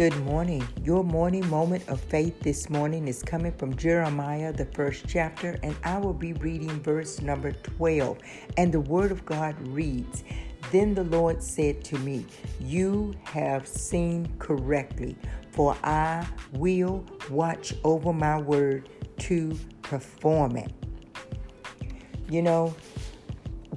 Good morning. Your morning moment of faith this morning is coming from Jeremiah, the first chapter, and I will be reading verse number 12. And the word of God reads Then the Lord said to me, You have seen correctly, for I will watch over my word to perform it. You know,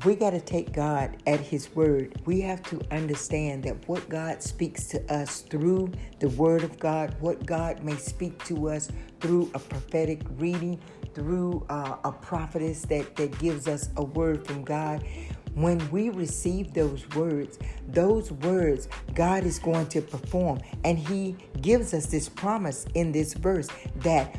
we got to take God at His word. We have to understand that what God speaks to us through the word of God, what God may speak to us through a prophetic reading, through uh, a prophetess that, that gives us a word from God. When we receive those words, those words God is going to perform. And He gives us this promise in this verse that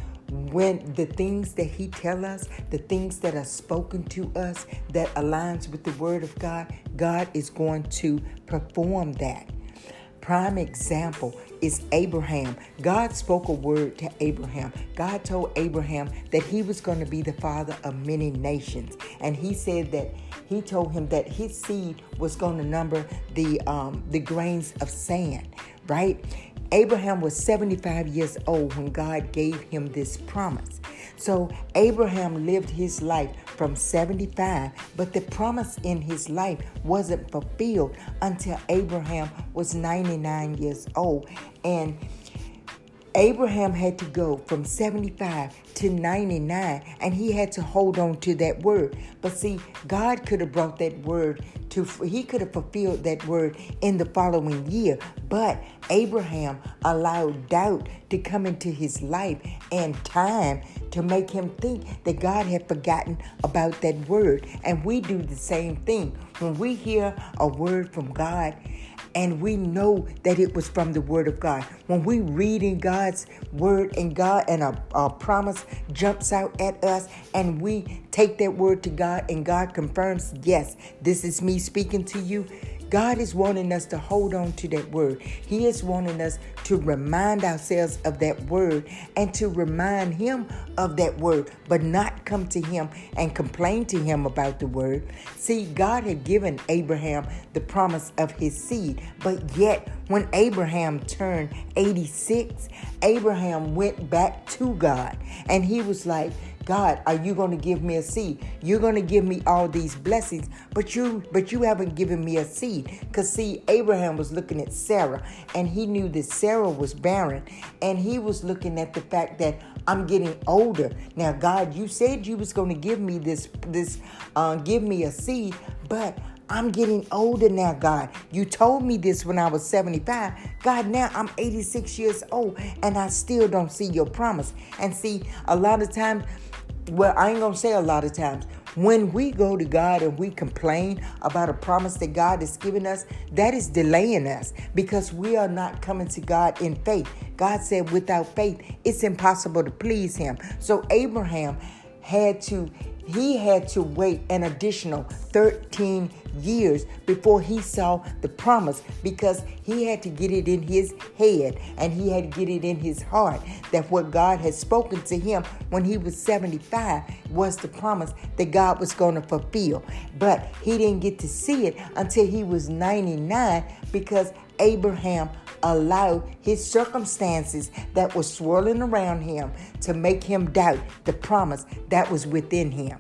when the things that he tell us the things that are spoken to us that aligns with the word of god god is going to perform that. Prime example is abraham. God spoke a word to abraham. God told abraham that he was going to be the father of many nations. And he said that he told him that his seed was going to number the um, the grains of sand right Abraham was 75 years old when God gave him this promise. So Abraham lived his life from 75, but the promise in his life wasn't fulfilled until Abraham was 99 years old. And Abraham had to go from 75 to 99 and he had to hold on to that word. But see, God could have brought that word to he could have fulfilled that word in the following year, but Abraham allowed doubt to come into his life and time to make him think that God had forgotten about that word. And we do the same thing. When we hear a word from God, and we know that it was from the word of God. When we read in God's word and God and a, a, promise jumps out at us and we take that word to God and God confirms, yes, this is me speaking to you. God is wanting us to hold on to that word. He is wanting us to remind ourselves of that word and to remind Him of that word, but not come to Him and complain to Him about the word. See, God had given Abraham the promise of his seed, but yet when Abraham turned 86, Abraham went back to God and he was like, God, are you going to give me a seed? You're going to give me all these blessings, but you but you haven't given me a seed. Cuz see, Abraham was looking at Sarah and he knew that Sarah was barren and he was looking at the fact that I'm getting older. Now, God, you said you was going to give me this this uh, give me a seed, but I'm getting older now, God. You told me this when I was 75. God, now I'm 86 years old and I still don't see your promise. And see, a lot of times well, I ain't gonna say a lot of times. When we go to God and we complain about a promise that God has given us, that is delaying us because we are not coming to God in faith. God said, without faith, it's impossible to please Him. So Abraham had to he had to wait an additional 13 years before he saw the promise because he had to get it in his head and he had to get it in his heart that what God had spoken to him when he was 75 was the promise that God was going to fulfill. But he didn't get to see it until he was 99 because Abraham allowed his circumstances that were swirling around him to make him doubt the promise that was within him.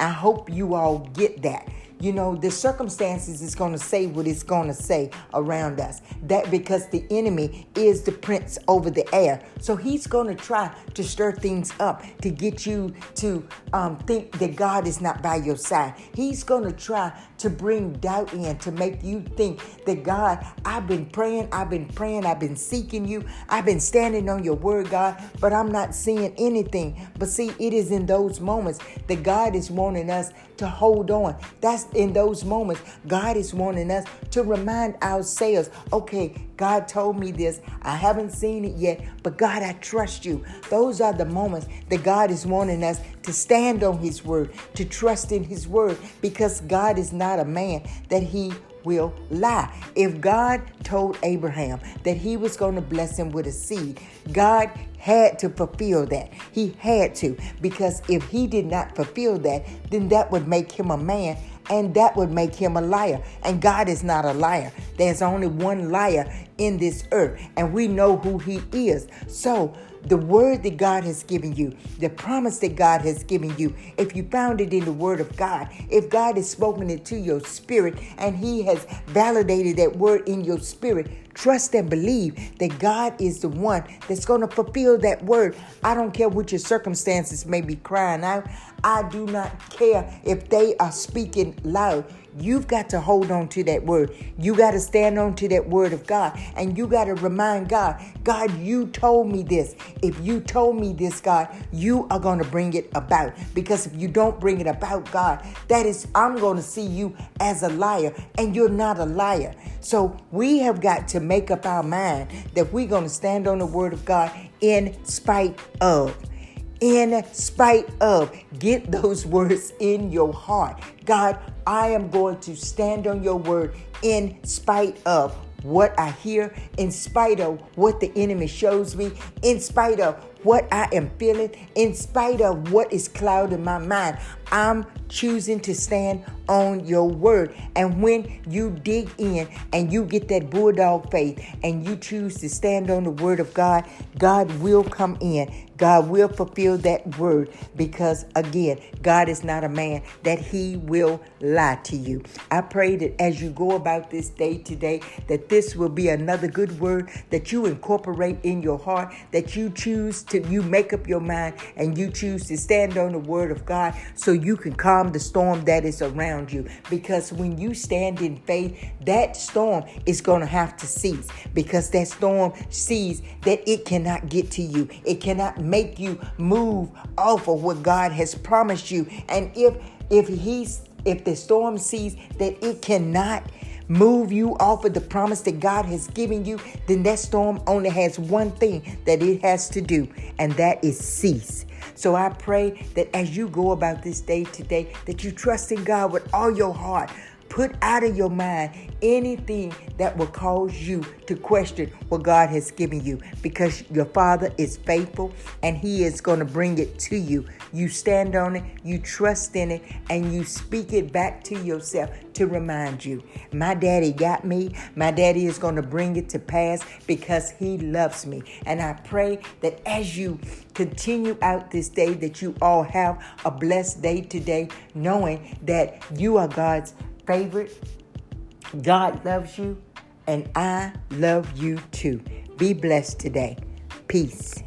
I hope you all get that. You know, the circumstances is going to say what it's going to say around us. That because the enemy is the prince over the air. So he's going to try to stir things up to get you to um, think that God is not by your side. He's going to try to bring doubt in, to make you think that God, I've been praying, I've been praying, I've been seeking you, I've been standing on your word, God, but I'm not seeing anything. But see, it is in those moments that God is wanting us to hold on. That's in those moments, God is wanting us to remind ourselves, okay, God told me this. I haven't seen it yet, but God, I trust you. Those are the moments that God is wanting us to stand on His word, to trust in His word, because God is not a man that He will lie. If God told Abraham that he was going to bless him with a seed, God had to fulfill that. He had to, because if he did not fulfill that, then that would make him a man and that would make him a liar. And God is not a liar. There's only one liar in this earth, and we know who he is. So, the word that God has given you, the promise that God has given you, if you found it in the word of God, if God has spoken it to your spirit and he has validated that word in your spirit, trust and believe that God is the one that's going to fulfill that word. I don't care what your circumstances may be crying out. I do not care if they are speaking loud. You've got to hold on to that word. You got to stand on to that word of God. And you got to remind God, God, you told me this. If you told me this, God, you are going to bring it about. Because if you don't bring it about, God, that is, I'm going to see you as a liar. And you're not a liar. So we have got to make up our mind that we're going to stand on the word of God in spite of in spite of. Get those words in your heart. God, I am going to stand on your word in spite of what I hear, in spite of what the enemy shows me, in spite of what I am feeling, in spite of what is clouding my mind. I'm choosing to stand on your word. And when you dig in and you get that bulldog faith and you choose to stand on the word of God, God will come in. God will fulfill that word because, again, God is not a man that he will lie to you. I pray that as you go about this day today, that this will be another good word that you incorporate in your heart, that you choose to, you make up your mind and you choose to stand on the word of God so you can calm the storm that is around you. Because when you stand in faith, that storm is going to have to cease because that storm sees that it cannot get to you. It cannot make you move off of what God has promised you. And if if he's if the storm sees that it cannot move you off of the promise that God has given you, then that storm only has one thing that it has to do, and that is cease. So I pray that as you go about this day today, that you trust in God with all your heart. Put out of your mind anything that will cause you to question what God has given you because your Father is faithful and He is going to bring it to you. You stand on it, you trust in it, and you speak it back to yourself to remind you. My daddy got me. My daddy is going to bring it to pass because He loves me. And I pray that as you continue out this day, that you all have a blessed day today, knowing that you are God's favorite. God loves you, and I love you too. Be blessed today. Peace.